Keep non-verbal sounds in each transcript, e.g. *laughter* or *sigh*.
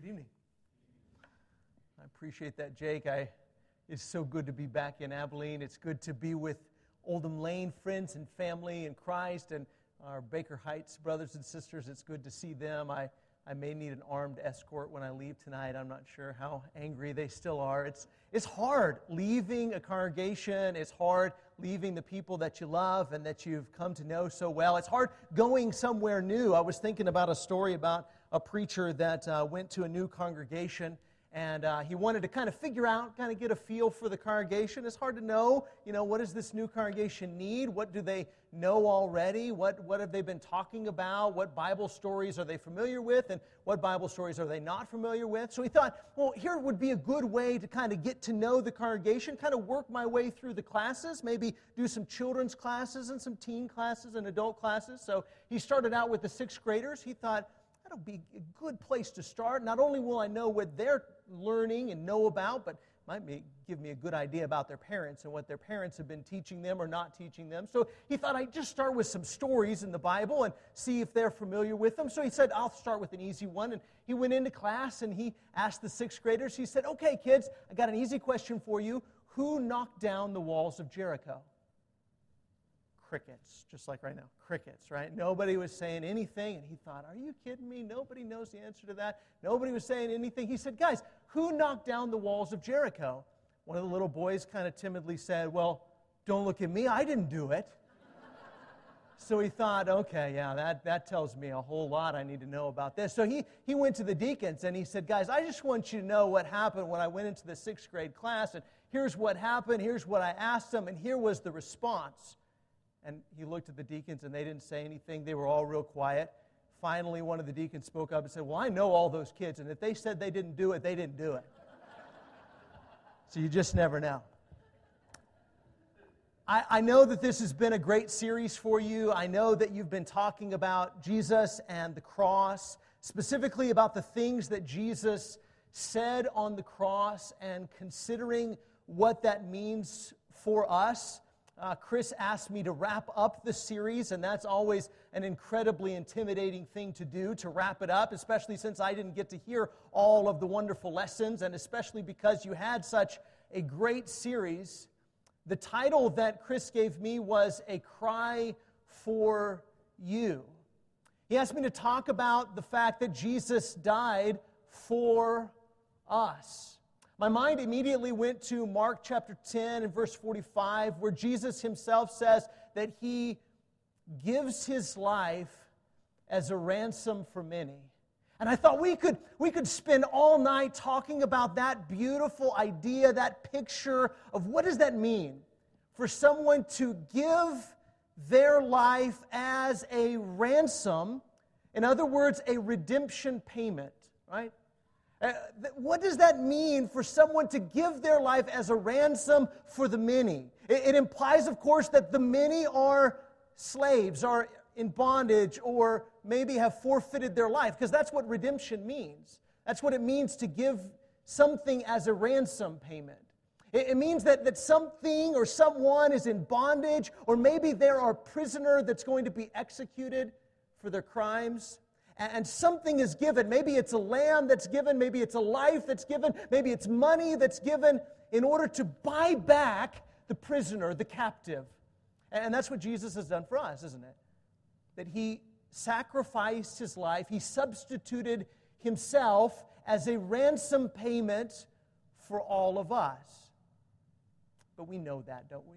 Good evening. I appreciate that, Jake. I, it's so good to be back in Abilene. It's good to be with Oldham Lane friends and family in Christ and our Baker Heights brothers and sisters. It's good to see them. I, I may need an armed escort when I leave tonight. I'm not sure how angry they still are. It's, it's hard leaving a congregation. It's hard leaving the people that you love and that you've come to know so well. It's hard going somewhere new. I was thinking about a story about a preacher that uh, went to a new congregation and uh, he wanted to kind of figure out, kind of get a feel for the congregation. It's hard to know, you know, what does this new congregation need? What do they know already? What, what have they been talking about? What Bible stories are they familiar with? And what Bible stories are they not familiar with? So he thought, well, here would be a good way to kind of get to know the congregation, kind of work my way through the classes, maybe do some children's classes and some teen classes and adult classes. So he started out with the sixth graders. He thought, that'll be a good place to start. Not only will I know what they're learning and know about, but might be, give me a good idea about their parents and what their parents have been teaching them or not teaching them. So he thought I'd just start with some stories in the Bible and see if they're familiar with them. So he said, I'll start with an easy one. And he went into class and he asked the sixth graders, he said, Okay, kids, I got an easy question for you. Who knocked down the walls of Jericho? Crickets, just like right now. Crickets, right? Nobody was saying anything. And he thought, Are you kidding me? Nobody knows the answer to that. Nobody was saying anything. He said, Guys, who knocked down the walls of Jericho? One of the little boys kind of timidly said, Well, don't look at me. I didn't do it. *laughs* so he thought, okay, yeah, that, that tells me a whole lot I need to know about this. So he, he went to the deacons and he said, Guys, I just want you to know what happened when I went into the sixth grade class. And here's what happened. Here's what I asked them. And here was the response. And he looked at the deacons and they didn't say anything. They were all real quiet. Finally, one of the deacons spoke up and said, Well, I know all those kids, and if they said they didn't do it, they didn't do it. so you just never know. I, I know that this has been a great series for you. I know that you've been talking about Jesus and the cross, specifically about the things that Jesus said on the cross and considering what that means for us. Uh, Chris asked me to wrap up the series, and that's always an incredibly intimidating thing to do, to wrap it up, especially since I didn't get to hear all of the wonderful lessons, and especially because you had such a great series. The title that Chris gave me was A Cry for You. He asked me to talk about the fact that Jesus died for us. My mind immediately went to Mark chapter 10 and verse 45, where Jesus himself says that he gives his life as a ransom for many. And I thought we could, we could spend all night talking about that beautiful idea, that picture of what does that mean for someone to give their life as a ransom, in other words, a redemption payment, right? Uh, what does that mean for someone to give their life as a ransom for the many? It, implies, of course, that the many are slaves, are in bondage, or maybe have forfeited their life, because that's what redemption means. That's what it means to give something as a ransom payment. It, it means that, that something or someone is in bondage, or maybe they're a prisoner that's going to be executed for their crimes and something is given. Maybe it's a lamb that's given, maybe it's a life that's given, maybe it's money that's given in order to buy back the prisoner, the captive. And that's what Jesus has done for us, isn't it? That he sacrificed his life, he substituted himself as a ransom payment for all of us. But we know that, don't we?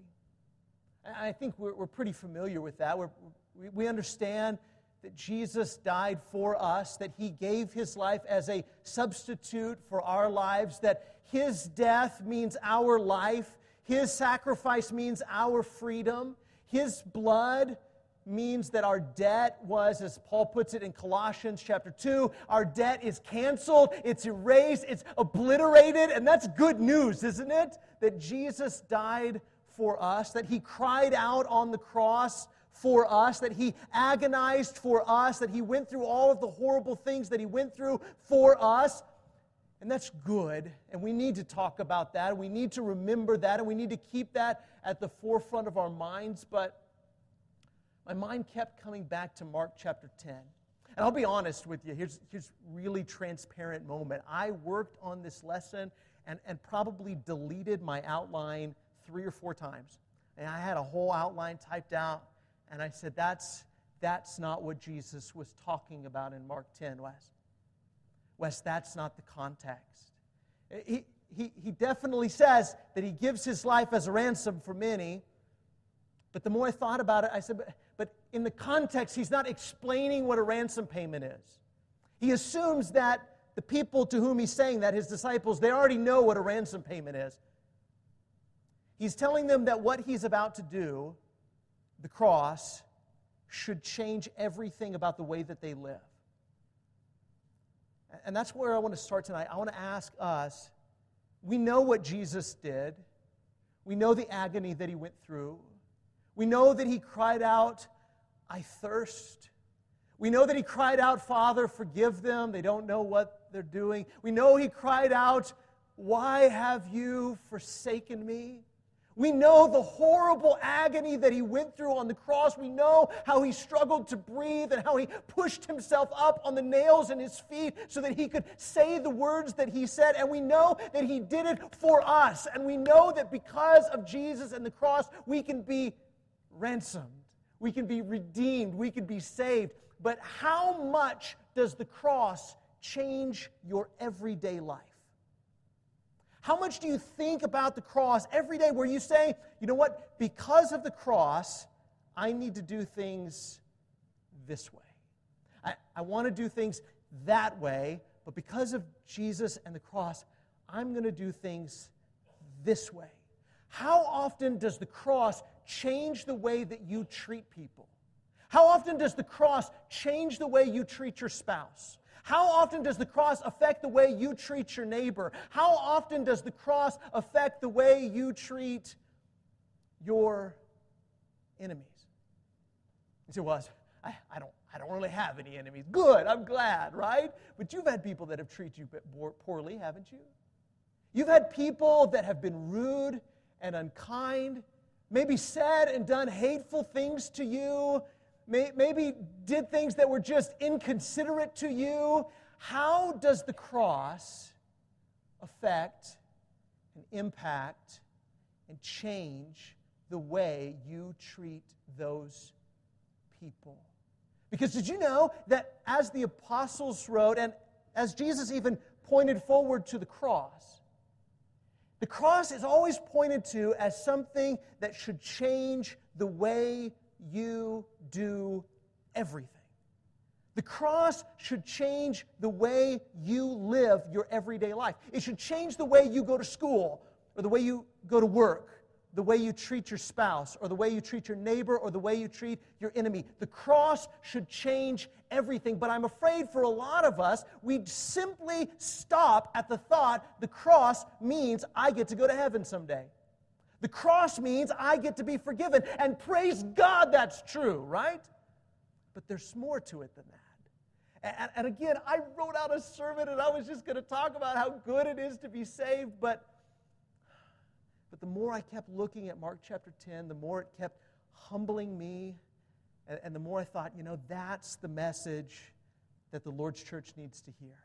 I think we're, we're pretty familiar with that. We're, we, we understand that Jesus died for us, that he gave his life as a substitute for our lives, that his death means our life, his sacrifice means our freedom, his blood means that our debt was, as Paul puts it in Colossians chapter 2, our debt is canceled, it's erased, it's obliterated, and that's good news, isn't it? That Jesus died for us, that he cried out on the cross for us, that he agonized for us, that he went through all of the horrible things that he went through for us. And that's good. And we need to talk about that. We need to remember that. And we need to keep that at the forefront of our minds. But my mind kept coming back to Mark chapter 10. And I'll be honest with you, here's, here's really transparent moment. I worked on this lesson and, and probably deleted my outline three or four times. And I had a whole outline typed out, and I said, that's, that's not what Jesus was talking about in Mark 10, Wes. Wes, that's not the context. Eh, he, he, he definitely says that he gives his life as a ransom for many. But the more I thought about it, I said, but, but in the context, he's not explaining what a ransom payment is. He assumes that the people to whom he's saying that, his disciples, they already know what a ransom payment is. He's telling them that what he's about to do, the cross, should change everything about the way that they live. And that's where I want to start tonight. I want to ask us we know what Jesus did, we know the agony that he went through, we know that he cried out, I thirst. We know that he cried out, Father, forgive them. They don't know what they're doing. We know he cried out, Why have you forsaken me? We know the horrible agony that he went through on the cross. We know how he struggled to breathe and how he pushed himself up on the nails in his feet so that he could say the words that he said. And we know that he did it for us. And we know that because of Jesus and the cross, we can be ransomed, we can be redeemed, we can be saved. But how much does the cross change your everyday life? How much do you think about the cross every day where you say, you know what, because of the cross, I need to do things this way? I, I want to do things that way, but because of Jesus and the cross, I'm going to do things this way. How often does the cross change the way that you treat people? How often does the cross change the way you treat your spouse? How often does the cross affect the way you treat your neighbor? How often does the cross affect the way you treat your enemies? You say, well, I, I, don't, I don't really have any enemies. Good, I'm glad, right? But you've had people that have treated you poorly, haven't you? You've had people that have been rude and unkind, maybe said and done hateful things to you, maybe did things that were just inconsiderate to you. How does the cross affect and impact and change the way you treat those people? Because did you know that as the apostles wrote, and as Jesus even pointed forward to the cross, the cross is always pointed to as something that should change the way you do everything. The cross should change the way you live your everyday life. It should change the way you go to school, or the way you go to work, the way you treat your spouse, or the way you treat your neighbor, or the way you treat your enemy. The cross should change everything. But I'm afraid for a lot of us, we simply stop at the thought the cross means I get to go to heaven someday. The cross means I get to be forgiven. And praise God that's true, right? But there's more to it than that. And, and again, I wrote out a sermon and I was just going to talk about how good it is to be saved, but, but the more I kept looking at Mark chapter 10, the more it kept humbling me. And, and the more I thought, you know, that's the message that the Lord's church needs to hear.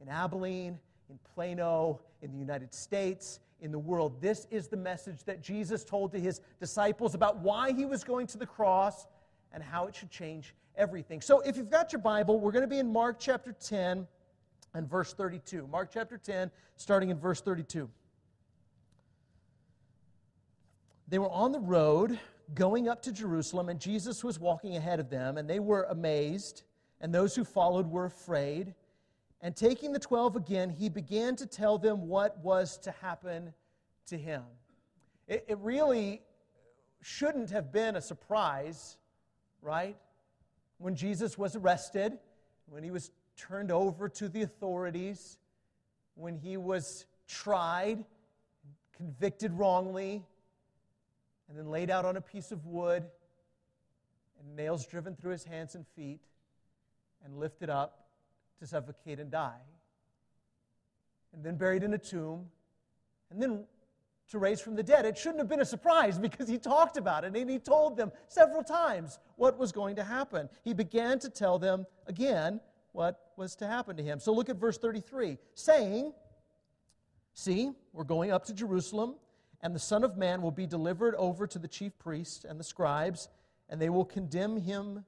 In Abilene, in Plano, in the United States, in the world. This is the message that Jesus told to his disciples about why he was going to the cross and how it should change everything. So, if you've got your Bible, we're going to be in Mark chapter 10 and verse 32. Mark chapter 10, starting in verse 32. They were on the road going up to Jerusalem, and Jesus was walking ahead of them, and they were amazed, and those who followed were afraid. And taking the twelve again, he began to tell them what was to happen to him. It, it really shouldn't have been a surprise, right? When Jesus was arrested, when he was turned over to the authorities, when he was tried, convicted wrongly, and then laid out on a piece of wood, and nails driven through his hands and feet, and lifted up to suffocate and die, and then buried in a tomb, and then to raise from the dead. It shouldn't have been a surprise because he talked about it and he told them several times what was going to happen. He began to tell them again what was to happen to him. So look at verse 33 saying, See, we're going up to Jerusalem, and the Son of Man will be delivered over to the chief priests and the scribes, and they will condemn him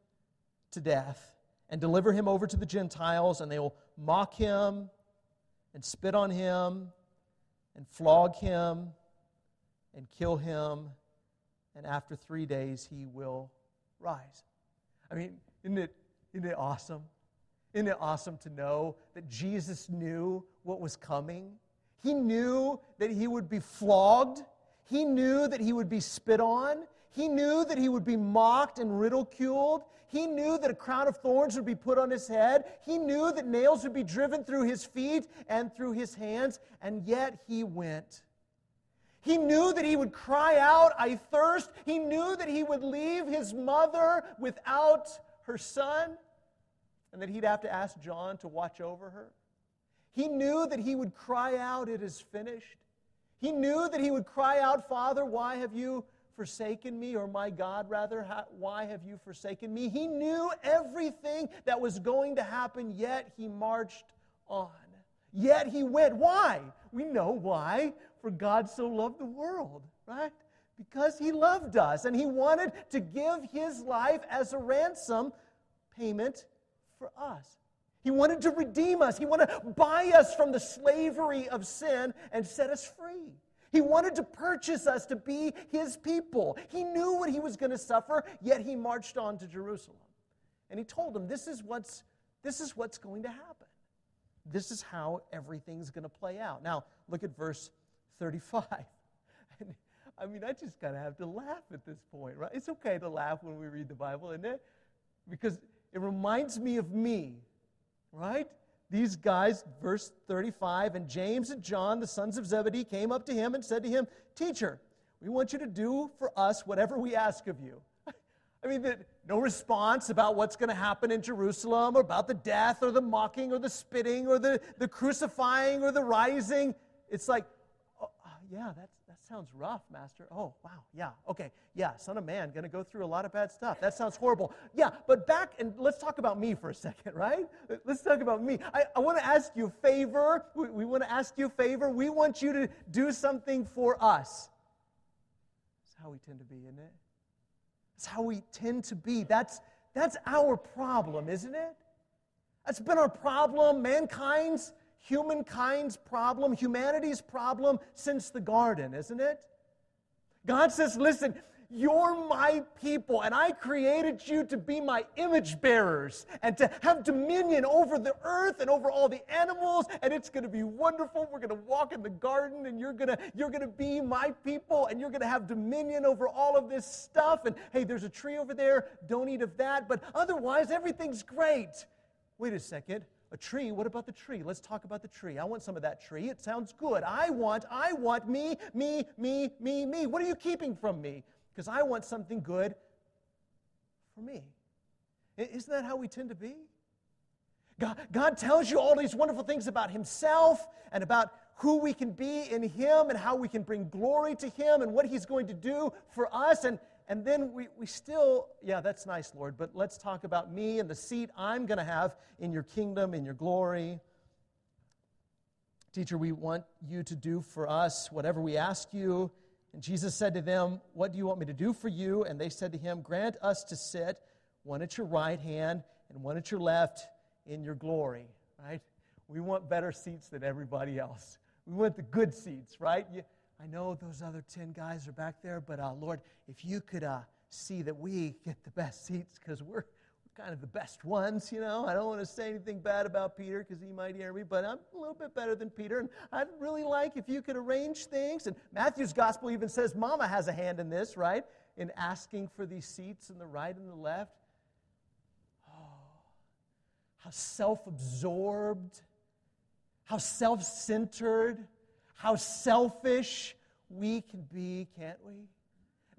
to death and deliver him over to the Gentiles, and they will mock him and spit on him and flog him and kill him, and after three days he will rise. I mean, isn't it, isn't it awesome? Isn't it awesome to know that Jesus knew what was coming? He knew that he would be flogged. He knew that he would be spit on. He knew that he would be mocked and ridiculed. He knew that a crown of thorns would be put on his head. He knew that nails would be driven through his feet and through his hands, and yet he went. He knew that he would cry out, I thirst. He knew that he would leave his mother without her son, and that he'd have to ask John to watch over her. He knew that he would cry out, It is finished. He knew that he would cry out, Father, why have you forsaken me? Or my God, rather, why have you forsaken me? He knew everything that was going to happen, yet he marched on. Yet he went. Why? We know why. For God so loved the world, right? Because he loved us and he wanted to give his life as a ransom payment for us. He wanted to redeem us. He wanted to buy us from the slavery of sin and set us free. He wanted to purchase us to be his people. He knew what he was going to suffer, yet he marched on to Jerusalem. And he told them, This is what's, this is what's going to happen. This is how everything's going to play out. Now, look at verse 35. And, I mean, I just kind of have to laugh at this point, right? It's okay to laugh when we read the Bible, isn't it? Because it reminds me of me right? These guys, verse 35, and James and John, the sons of Zebedee, came up to him and said to him, Teacher, we want you to do for us whatever we ask of you. I mean, no response about what's going to happen in Jerusalem or about the death or the mocking or the spitting or the, the crucifying or the rising. It's like, yeah, that's, that sounds rough, Master. Oh, wow. Yeah. Okay. Yeah. Son of man, to go through a lot of bad stuff. That sounds horrible. Yeah. But back and let's talk about me for a second, right? Let's talk about me. I, I want to ask you a favor. We, we want to ask you a favor. We want you to do something for us. That's how we tend to be, isn't it? That's how we tend to be. That's, that's our problem, isn't it? That's been our problem, mankind's humankind's problem, humanity's problem since the garden, isn't it? God says, listen, you're my people, and I created you to be my image bearers and to have dominion over the earth and over all the animals, and it's going to be wonderful. We're going to walk in the garden, and you're going to you're going to be my people, and you're going to have dominion over all of this stuff. And hey, there's a tree over there. Don't eat of that, but otherwise, everything's great. Wait a second. A tree, what about the tree? Let's talk about the tree. I want some of that tree. It sounds good. I want, I want me, me, me, me, me. What are you keeping from me? Because I want something good for me. Isn't that how we tend to be? God, God tells you all these wonderful things about Himself and about who we can be in Him and how we can bring glory to Him and what He's going to do for us. And, and then we, we still, yeah, that's nice, Lord, but let's talk about me and the seat I'm going to have in your kingdom, in your glory. Teacher, we want you to do for us whatever we ask you. And Jesus said to them, What do you want me to do for you? And they said to him, Grant us to sit, one at your right hand and one at your left, in your glory. Right? We want better seats than everybody else. We want the good seats, right? You, I know those other 10 guys are back there, but uh, Lord, if you could uh, see that we get the best seats because we're, we're kind of the best ones, you know. I don't want to say anything bad about Peter because he might hear me, but I'm a little bit better than Peter. And I'd really like if you could arrange things. And Matthew's gospel even says Mama has a hand in this, right? In asking for these seats in the right and the left. Oh, how self absorbed, how self centered how selfish we can be, can't we?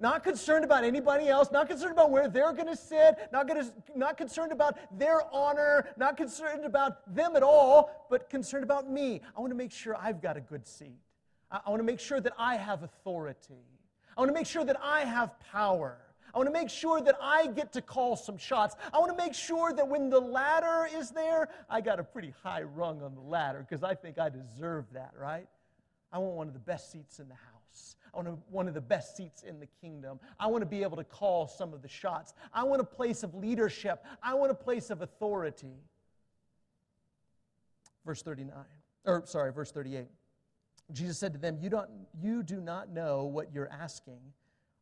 Not concerned about anybody else, not concerned about where they're going to sit, not, gonna, not concerned about their honor, not concerned about them at all, but concerned about me. I want to make sure I've got a good seat. I, I want to make sure that I have authority. I want to make sure that I have power. I want to make sure that I get to call some shots. I want to make sure that when the ladder is there, I got a pretty high rung on the ladder because I think I deserve that, right? I want one of the best seats in the house. I want one of the best seats in the kingdom. I want to be able to call some of the shots. I want a place of leadership. I want a place of authority. Verse 39, or sorry, verse 38. Jesus said to them, You, don't, you do not know what you're asking.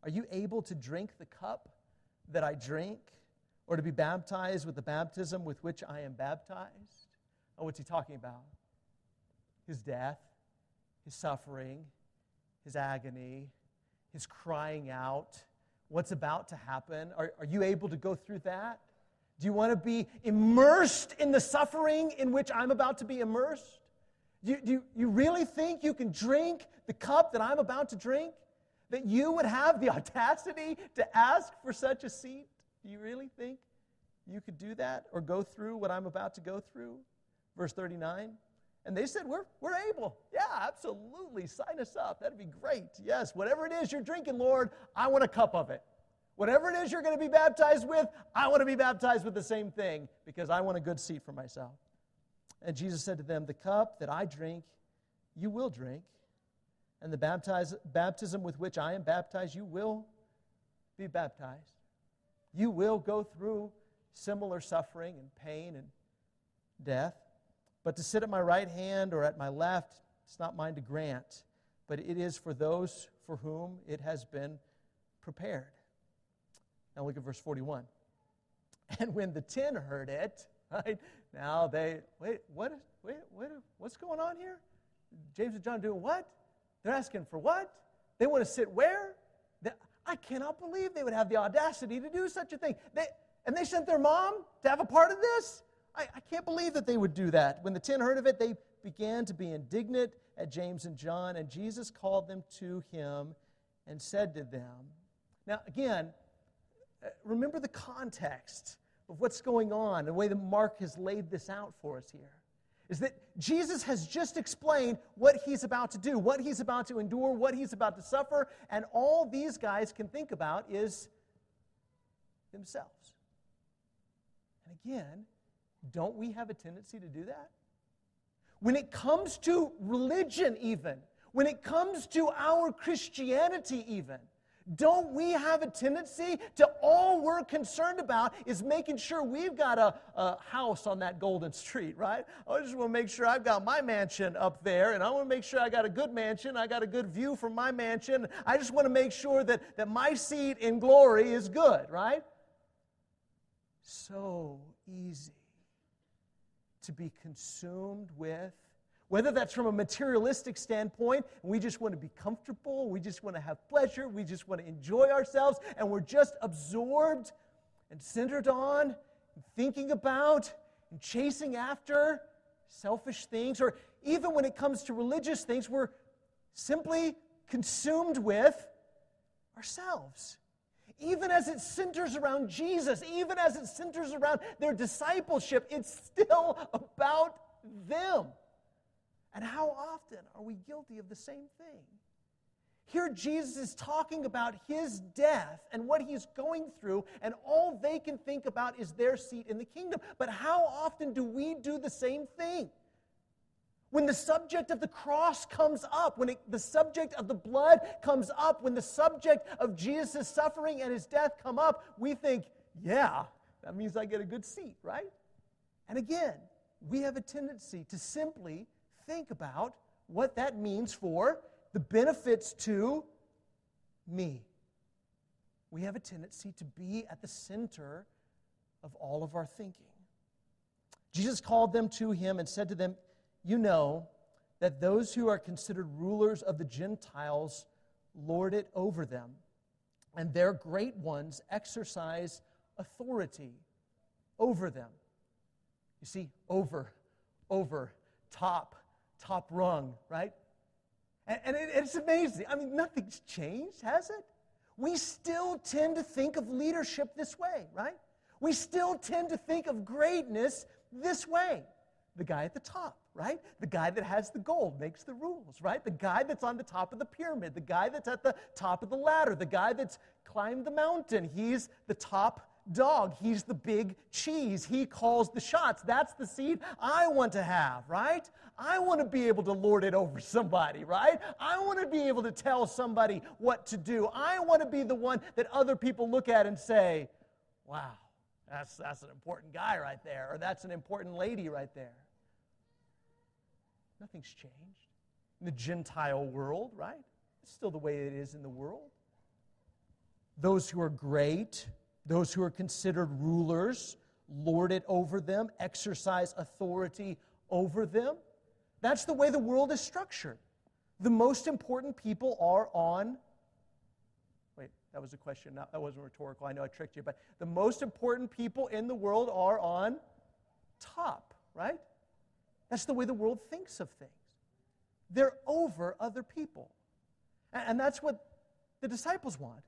Are you able to drink the cup that I drink, or to be baptized with the baptism with which I am baptized? Oh, what's he talking about? His death, his suffering, his agony, his crying out, what's about to happen. Are, are you able to go through that? Do you want to be immersed in the suffering in which I'm about to be immersed? Do you, you really think you can drink the cup that I'm about to drink? That you would have the *laughs* audacity to ask for such a seat? Do you really think you could do that or go through what I'm about to go through? Verse 39. And they said, We're, we're able. Yeah, absolutely. Sign us up. That'd be great. Yes, whatever it is you're drinking, Lord, I want a cup of it. Whatever it is you're going to be baptized with, I want to be baptized with the same thing because I want a good seat for myself. And Jesus said to them, The cup that I drink, you will drink and the baptize, baptism with which I am baptized, you will be baptized. You will go through similar suffering and pain and death. But to sit at my right hand or at my left, it's not mine to grant, but it is for those for whom it has been prepared. Now look at verse 41. *laughs* And when the ten heard it, *laughs* right, now they, wait, what wait, wait, what's going on here? James and John doing what? They're asking for what? They want to sit where? They, I cannot believe they would have the audacity to do such a thing. They, and they sent their mom to have a part of this? I, I can't believe that they would do that. When the ten heard of it, they began to be indignant at James and John, and Jesus called them to him and said to them, Now, again, uh, remember the context of what's going on, the way that Mark has laid this out for us here is that Jesus has just explained what he's about to do, what he's about to endure, what he's about to suffer, and all these guys can think about is themselves. And again, don't we have a tendency to do that? When it comes to religion, even, when it comes to our Christianity, even, don't we have a tendency to all we're concerned about is making sure we've got a, a, house on that golden street, right? I just want to make sure I've got my mansion up there, and I want to make sure I got a good mansion, I got a good view from my mansion. I just want to make sure that, that my seat in glory is good, right? So easy to be consumed with whether that's from a materialistic standpoint, and we just want to be comfortable, we just want to have pleasure, we just want to enjoy ourselves, and we're just absorbed and centered on and thinking about and chasing after selfish things, or even when it comes to religious things, we're simply consumed with ourselves. Even as it centers around Jesus, even as it centers around their discipleship, it's still about them. And how often are we guilty of the same thing? Here, Jesus is talking about his death and what he's going through, and all they can think about is their seat in the kingdom. But how often do we do the same thing? When the subject of the cross comes up, when it, the subject of the blood comes up, when the subject of Jesus' suffering and his death come up, we think, yeah, that means I get a good seat, right? And again, we have a tendency to simply think about what that means for the benefits to me. We have a tendency to be at the center of all of our thinking. Jesus called them to him and said to them, You know that those who are considered rulers of the Gentiles lord it over them, and their great ones exercise authority over them. You see, over, over, top, top rung, right? And, and it, it's amazing. I mean, nothing's changed, has it? We still tend to think of leadership this way, right? We still tend to think of greatness this way. the guy at the top, right? The guy that has the gold makes the rules, right? The guy that's on the top of the pyramid, the guy that's at the top of the ladder, the guy that's climbed the mountain. He's the top dog. He's the big cheese. He calls the shots. That's the seat I want to have, right? I want to be able to lord it over somebody, right? I want to be able to tell somebody what to do. I want to be the one that other people look at and say, wow, that's, that's an important guy right there, or that's an important lady right there. Nothing's changed. In the Gentile world, right? It's still the way it is in the world. Those who are great, those who are considered rulers, lord it over them, exercise authority over them. That's the way the world is structured. The most important people are on. Wait, that was a question. No, that wasn't rhetorical. I know I tricked you. But the most important people in the world are on top, right? That's the way the world thinks of things. They're over other people. And that's what the disciples want.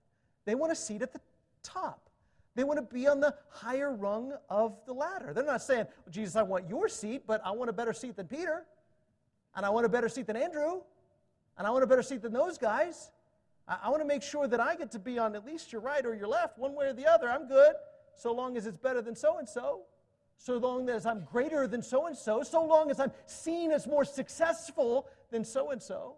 They want a seat at the top. They want to be on the higher rung of the ladder. They're not saying, Jesus, I want your seat, but I want a better seat than Peter. And I want a better seat than Andrew. And I want a better seat than those guys. I want to make sure that I get to be on at least your right or your left, one way or the other. I'm good, so long as it's better than so and so so long as I'm greater than so and so, so long as I'm seen as more successful than so and so.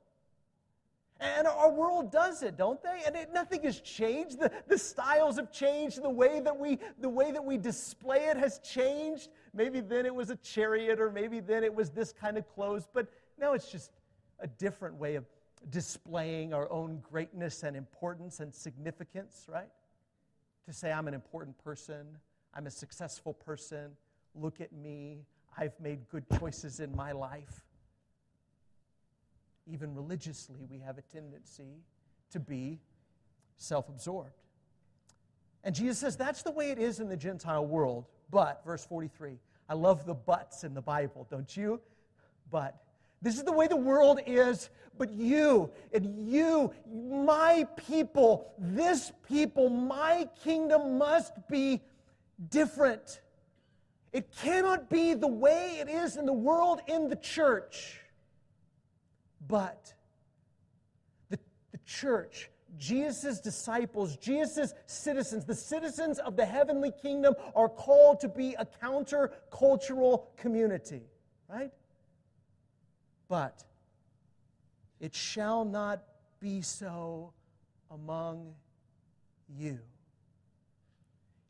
And our world does it, don't they? And it, nothing has changed. The, the styles have changed. The way, that we, the way that we display it has changed. Maybe then it was a chariot, or maybe then it was this kind of clothes. But now it's just a different way of displaying our own greatness and importance and significance, right? To say, I'm an important person, I'm a successful person, Look at me. I've made good choices in my life. Even religiously, we have a tendency to be self absorbed. And Jesus says that's the way it is in the Gentile world. But, verse 43, I love the buts in the Bible, don't you? But, this is the way the world is, but you and you, my people, this people, my kingdom must be different. It cannot be the way it is in the world in the church. But the, the church, Jesus' disciples, Jesus' citizens, the citizens of the heavenly kingdom are called to be a counter-cultural community, right? But it shall not be so among you.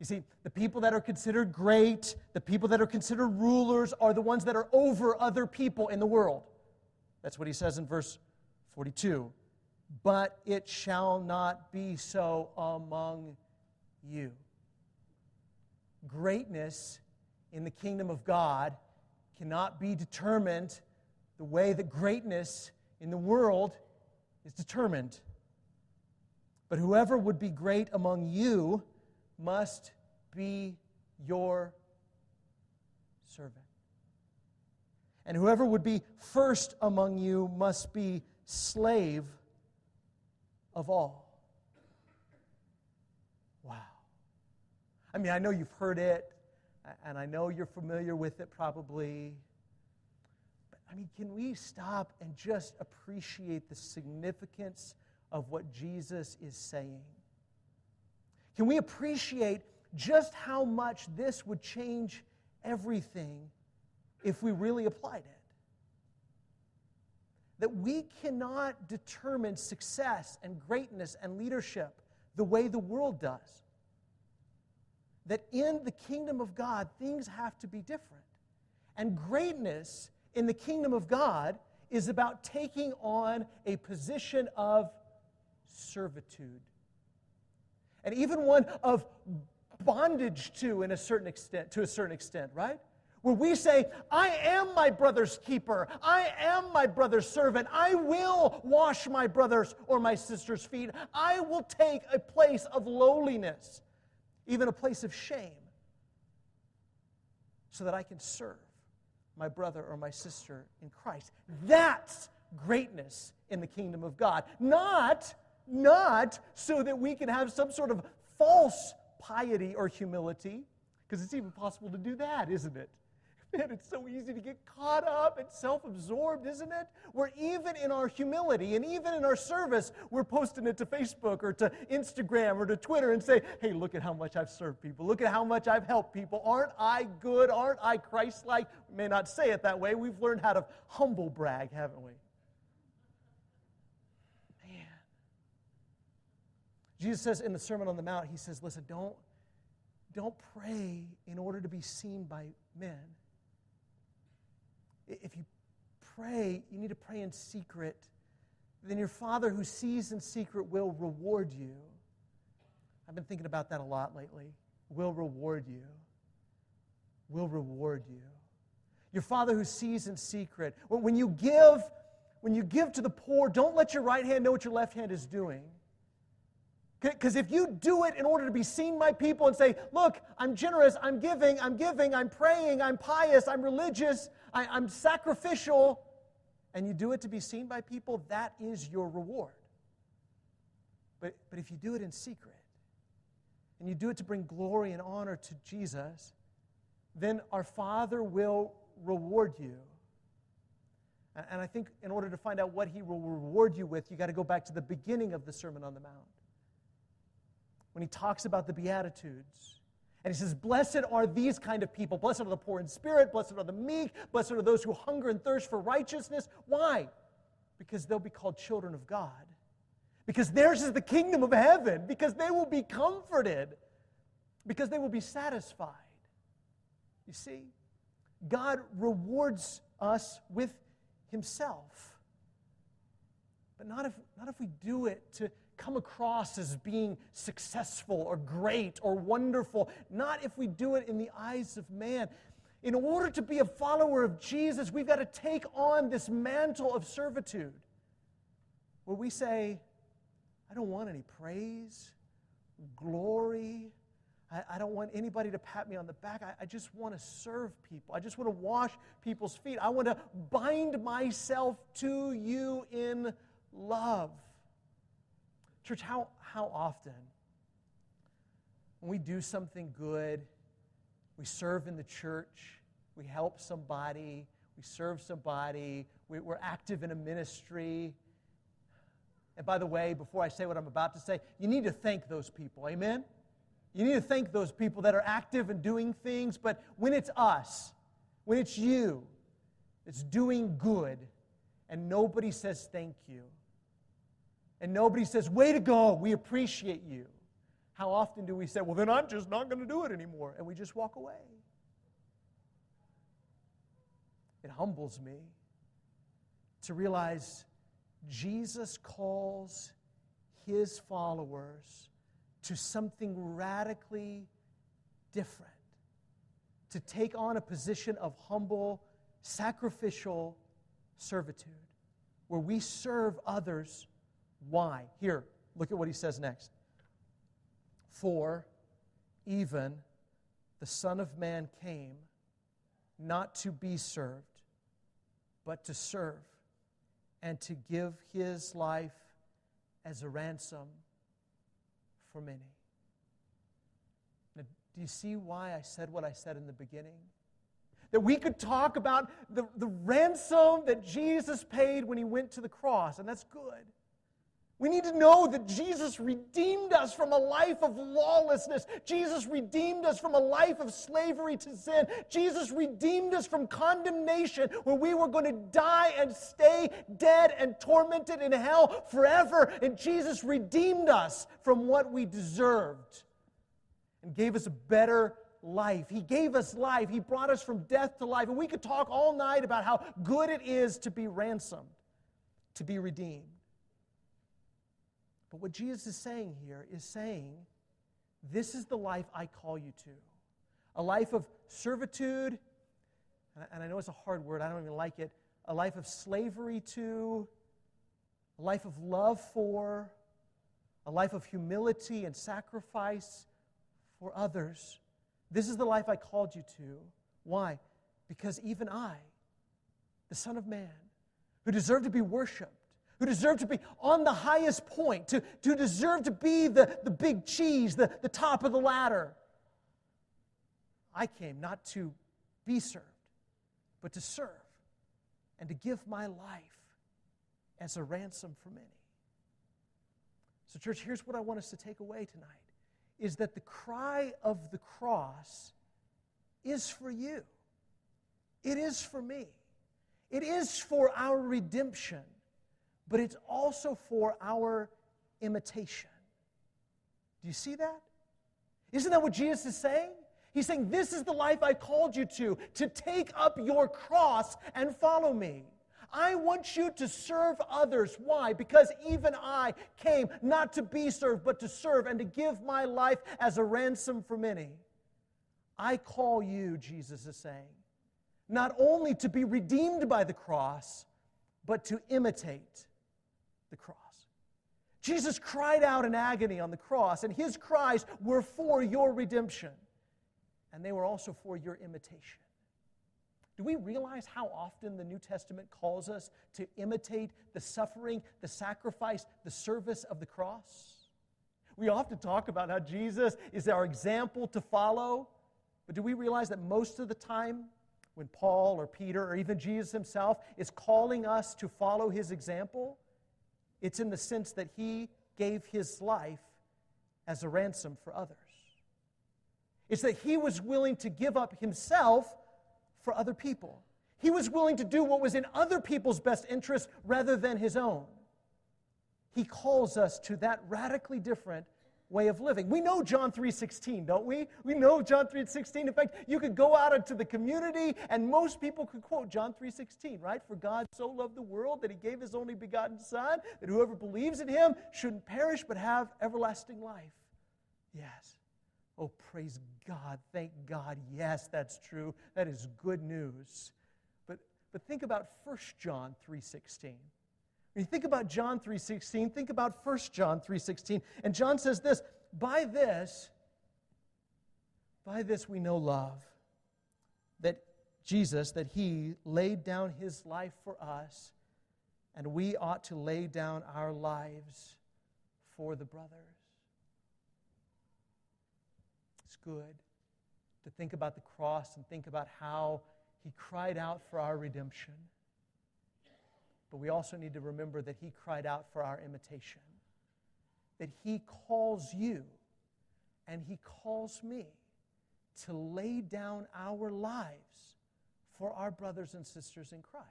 You see, the people that are considered great, the people that are considered rulers, are the ones that are over other people in the world. That's what he says in verse 42. But it shall not be so among you. Greatness in the kingdom of God cannot be determined the way that greatness in the world is determined. But whoever would be great among you, must be your servant. And whoever would be first among you must be slave of all. Wow. I mean, I know you've heard it, and I know you're familiar with it probably. But I mean, can we stop and just appreciate the significance of what Jesus is saying? Can we appreciate just how much this would change everything if we really applied it? That we cannot determine success and greatness and leadership the way the world does. That in the kingdom of God, things have to be different. And greatness in the kingdom of God is about taking on a position of servitude and even one of bondage to in a certain extent to a certain extent right? Where we say i am my brother's keeper. I am my brother's servant. I will wash my brother's or my sister's feet. I will take a place of lowliness even a place of shame so that i can serve my brother or my sister in christ. That's greatness in the kingdom of god. Not not so that we can have some sort of false piety or humility, because it's even possible to do that, isn't it? *laughs* Man, it's so easy to get caught up and self absorbed, isn't it? Where even in our humility and even in our service, we're posting it to Facebook or to Instagram or to Twitter and say, hey, look at how much I've served people. Look at how much I've helped people. Aren't I good? Aren't I Christ like? We may not say it that way. We've learned how to humble brag, haven't we? Jesus says in the Sermon on the Mount, He says, listen, don't, don't pray in order to be seen by men if you pray, you need to pray in secret. Then your Father who sees in secret will reward you. I've been thinking about that a lot lately. Will reward you. Will reward you. Your Father who sees in secret. When you give, when you give to the poor, don't let your right hand know what your left hand is doing. Because if you do it in order to be seen by people and say, look, I'm generous, I'm giving, I'm giving, I'm praying, I'm pious, I'm religious, I, am sacrificial, and you do it to be seen by people, that is your reward. But, but if you do it in secret, and you do it to bring glory and honor to Jesus, then our Father will reward you. And, and I think in order to find out what He will reward you with, you got to go back to the beginning of the Sermon on the Mount when he talks about the Beatitudes. And he says, Blessed are these kind of people. Blessed are the poor in spirit. Blessed are the meek. Blessed are those who hunger and thirst for righteousness. Why? Because they'll be called children of God. Because theirs is the kingdom of heaven. Because they will be comforted. Because they will be satisfied. You see, God rewards us with himself. But not if, not if we do it to come across as being successful or great or wonderful, not if we do it in the eyes of man. In order to be a follower of Jesus, we've got to take on this mantle of servitude where we say, I don't want any praise, glory. I, I don't want anybody to pat me on the back. I, I just want to serve people. I just want to wash people's feet. I want to bind myself to you in love. Church, how, how often when we do something good, we serve in the church, we help somebody, we serve somebody, we, we're active in a ministry. And by the way, before I say what I'm about to say, you need to thank those people. Amen? You need to thank those people that are active and doing things, but when it's us, when it's you, it's doing good, and nobody says thank you, and nobody says, Way to go, we appreciate you. How often do we say, Well, then I'm just not going to do it anymore? And we just walk away. It humbles me to realize Jesus calls his followers to something radically different, to take on a position of humble, sacrificial servitude, where we serve others why? Here, look at what he says next. For even the Son of Man came not to be served, but to serve and to give his life as a ransom for many. Now, do you see why I said what I said in the beginning? That we could talk about the, the ransom that Jesus paid when he went to the cross, and that's good. We need to know that Jesus redeemed us from a life of lawlessness. Jesus redeemed us from a life of slavery to sin. Jesus redeemed us from condemnation where we were going to die and stay dead and tormented in hell forever. And Jesus redeemed us from what we deserved and gave us a better life. He gave us life. He brought us from death to life. And we could talk all night about how good it is to be ransomed, to be redeemed. But what Jesus is saying here is saying, This is the life I call you to a life of servitude, and I know it's a hard word, I don't even like it, a life of slavery to, a life of love for, a life of humility and sacrifice for others. This is the life I called you to. Why? Because even I, the Son of Man, who deserve to be worshiped, who deserve to be on the highest point, to, to deserve to be the, the big cheese, the, the top of the ladder. I came not to be served, but to serve and to give my life as a ransom for many. So, church, here's what I want us to take away tonight is that the cry of the cross is for you. It is for me. It is for our redemption, but it's also for our imitation. Do you see that? Isn't that what Jesus is saying? He's saying, This is the life I called you to, to take up your cross and follow me. I want you to serve others. Why? Because even I came not to be served, but to serve and to give my life as a ransom for many. I call you, Jesus is saying, not only to be redeemed by the cross, but to imitate the cross. Jesus cried out in agony on the cross, and his cries were for your redemption, and they were also for your imitation. Do we realize how often the New Testament calls us to imitate the suffering, the sacrifice, the service of the cross? We often talk about how Jesus is our example to follow, but do we realize that most of the time, when Paul or Peter or even Jesus himself is calling us to follow his example, it's in the sense that he gave his life as a ransom for others. It's that he was willing to give up himself for other people. He was willing to do what was in other people's best interest rather than his own. He calls us to that radically different way of living. We know John 3:16, don't we? We know John 3:16. In fact, you could go out into the community and most people could quote John 3:16, right? For God so loved the world that he gave his only begotten son that whoever believes in him shouldn't perish but have everlasting life. Yes. Oh, praise God. Thank God. Yes, that's true. That is good news. But but think about 1 John 3:16. When you think about John 3:16, think about 1 John 3:16. And John says this, by this by this we know love that Jesus that he laid down his life for us and we ought to lay down our lives for the brothers. It's good to think about the cross and think about how he cried out for our redemption. But we also need to remember that He cried out for our imitation, that He calls you and He calls me to lay down our lives for our brothers and sisters in Christ.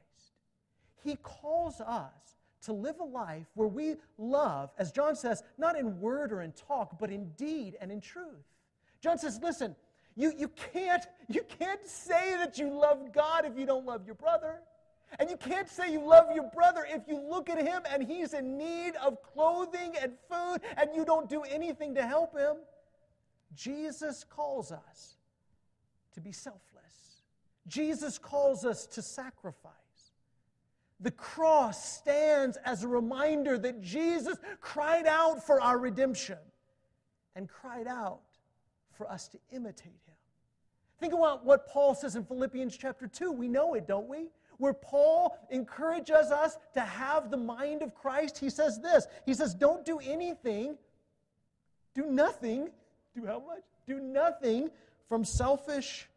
He calls us to live a life where we love, as John says, not in word or in talk, but in deed and in truth. John says, listen, you, you, can't, you can't say that you love God if you don't love your brother. And you can't say you love your brother if you look at him and he's in need of clothing and food and you don't do anything to help him. Jesus calls us to be selfless. Jesus calls us to sacrifice. The cross stands as a reminder that Jesus cried out for our redemption and cried out for us to imitate him. Think about what Paul says in Philippians chapter 2. We know it, don't we? Where Paul encourages us to have the mind of Christ, he says this He says, Don't do anything, do nothing, do how much? Do nothing from selfish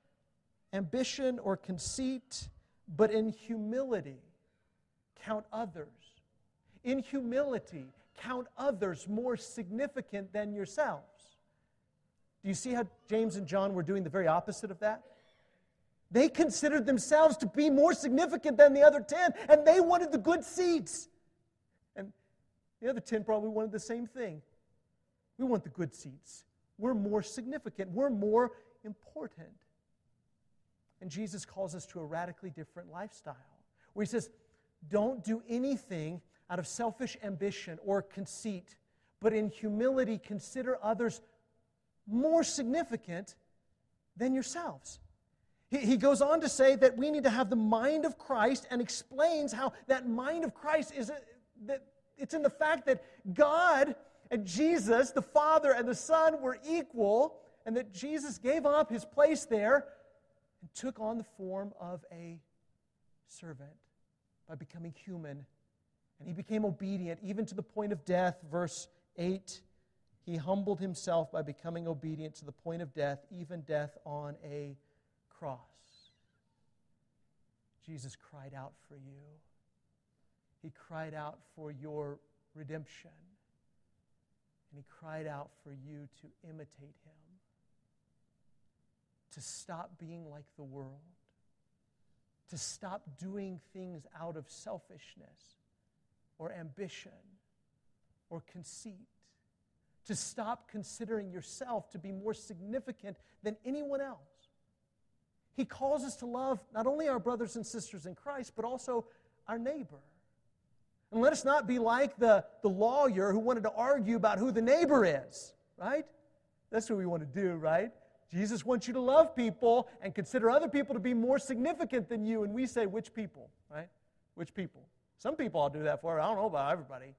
ambition or conceit, but in humility, count others. In humility, count others more significant than yourselves. Do you see how James and John were doing the very opposite of that? They considered themselves to be more significant than the other 10, and they wanted the good seats. And the other 10 probably wanted the same thing. We want the good seats. We're more significant, we're more important. And Jesus calls us to a radically different lifestyle where he says, Don't do anything out of selfish ambition or conceit, but in humility consider others more significant than yourselves. He, goes on to say that we need to have the mind of Christ and explains how that mind of Christ is that it's in the fact that God and Jesus, the Father and the Son, were equal, and that Jesus gave up his place there and took on the form of a servant by becoming human. And he became obedient even to the point of death. Verse 8 He humbled himself by becoming obedient to the point of death, even death on a cross. Jesus cried out for you. He cried out for your redemption. And he cried out for you to imitate him, to stop being like the world, to stop doing things out of selfishness or ambition or conceit, to stop considering yourself to be more significant than anyone else. He calls us to love not only our brothers and sisters in Christ, but also our neighbor. And let us not be like the, the lawyer who wanted to argue about who the neighbor is, right? That's what we want to do, right? Jesus wants you to love people and consider other people to be more significant than you. And we say, which people, right? Which people? Some people I'll do that for. I don't know about everybody.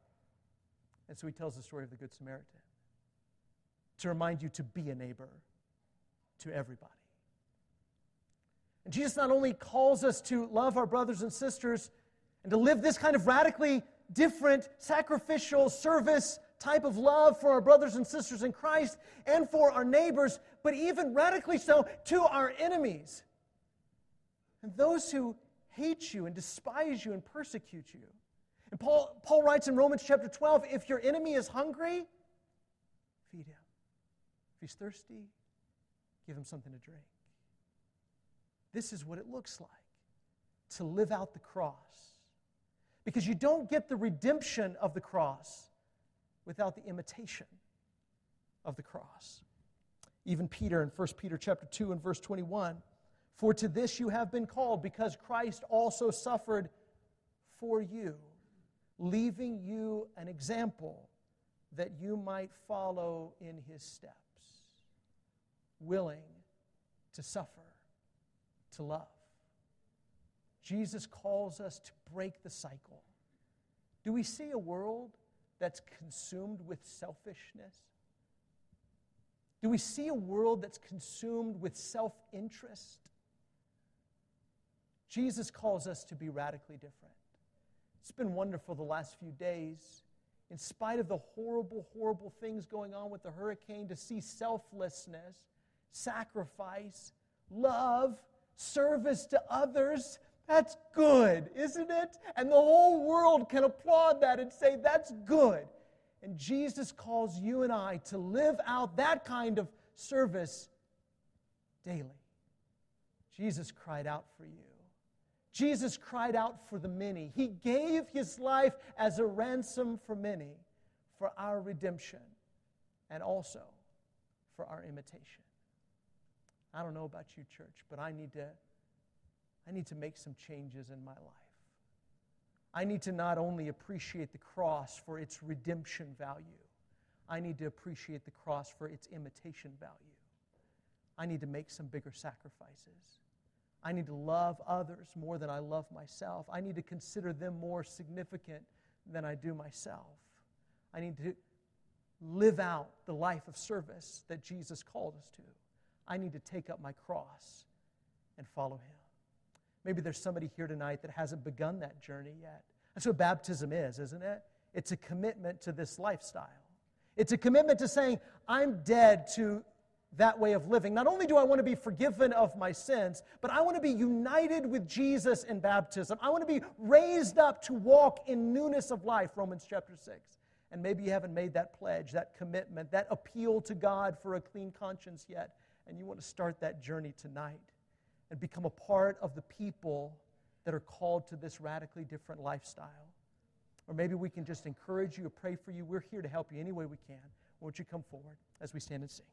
And so he tells the story of the Good Samaritan to remind you to be a neighbor to everybody. And Jesus not only calls us to love our brothers and sisters and to live this kind of radically different, sacrificial service type of love for our brothers and sisters in Christ and for our neighbors, but even radically so to our enemies and those who hate you and despise you and persecute you. And Paul, Paul writes in Romans chapter 12 if your enemy is hungry, feed him. If he's thirsty, give him something to drink. This is what it looks like to live out the cross because you don't get the redemption of the cross without the imitation of the cross. Even Peter in 1 Peter chapter 2 and verse 21, for to this you have been called because Christ also suffered for you, leaving you an example that you might follow in his steps, willing to suffer, to love. Jesus calls us to break the cycle. Do we see a world that's consumed with selfishness? Do we see a world that's consumed with self interest? Jesus calls us to be radically different. It's been wonderful the last few days, in spite of the horrible, horrible things going on with the hurricane, to see selflessness, sacrifice, love, service to others that's good, isn't it? And the whole world can applaud that and say, That's good. And Jesus calls you and I to live out that kind of service daily. Jesus cried out for you. Jesus cried out for the many. He gave his life as a ransom for many for our redemption and also for our imitation. I don't know about you, church, but I need to I need to make some changes in my life. I need to not only appreciate the cross for its redemption value, I need to appreciate the cross for its imitation value. I need to make some bigger sacrifices. I need to love others more than I love myself. I need to consider them more significant than I do myself. I need to live out the life of service that Jesus called us to. I need to take up my cross and follow him. Maybe there's somebody here tonight that hasn't begun that journey yet. That's what baptism is, isn't it? It's a commitment to this lifestyle. It's a commitment to saying, I'm dead to that way of living. Not only do I want to be forgiven of my sins, but I want to be united with Jesus in baptism. I want to be raised up to walk in newness of life, Romans chapter 6. And maybe you haven't made that pledge, that commitment, that appeal to God for a clean conscience yet, and you want to start that journey tonight and become a part of the people that are called to this radically different lifestyle. Or maybe we can just encourage you or pray for you. We're here to help you any way we can. Won't you come forward as we stand and sing?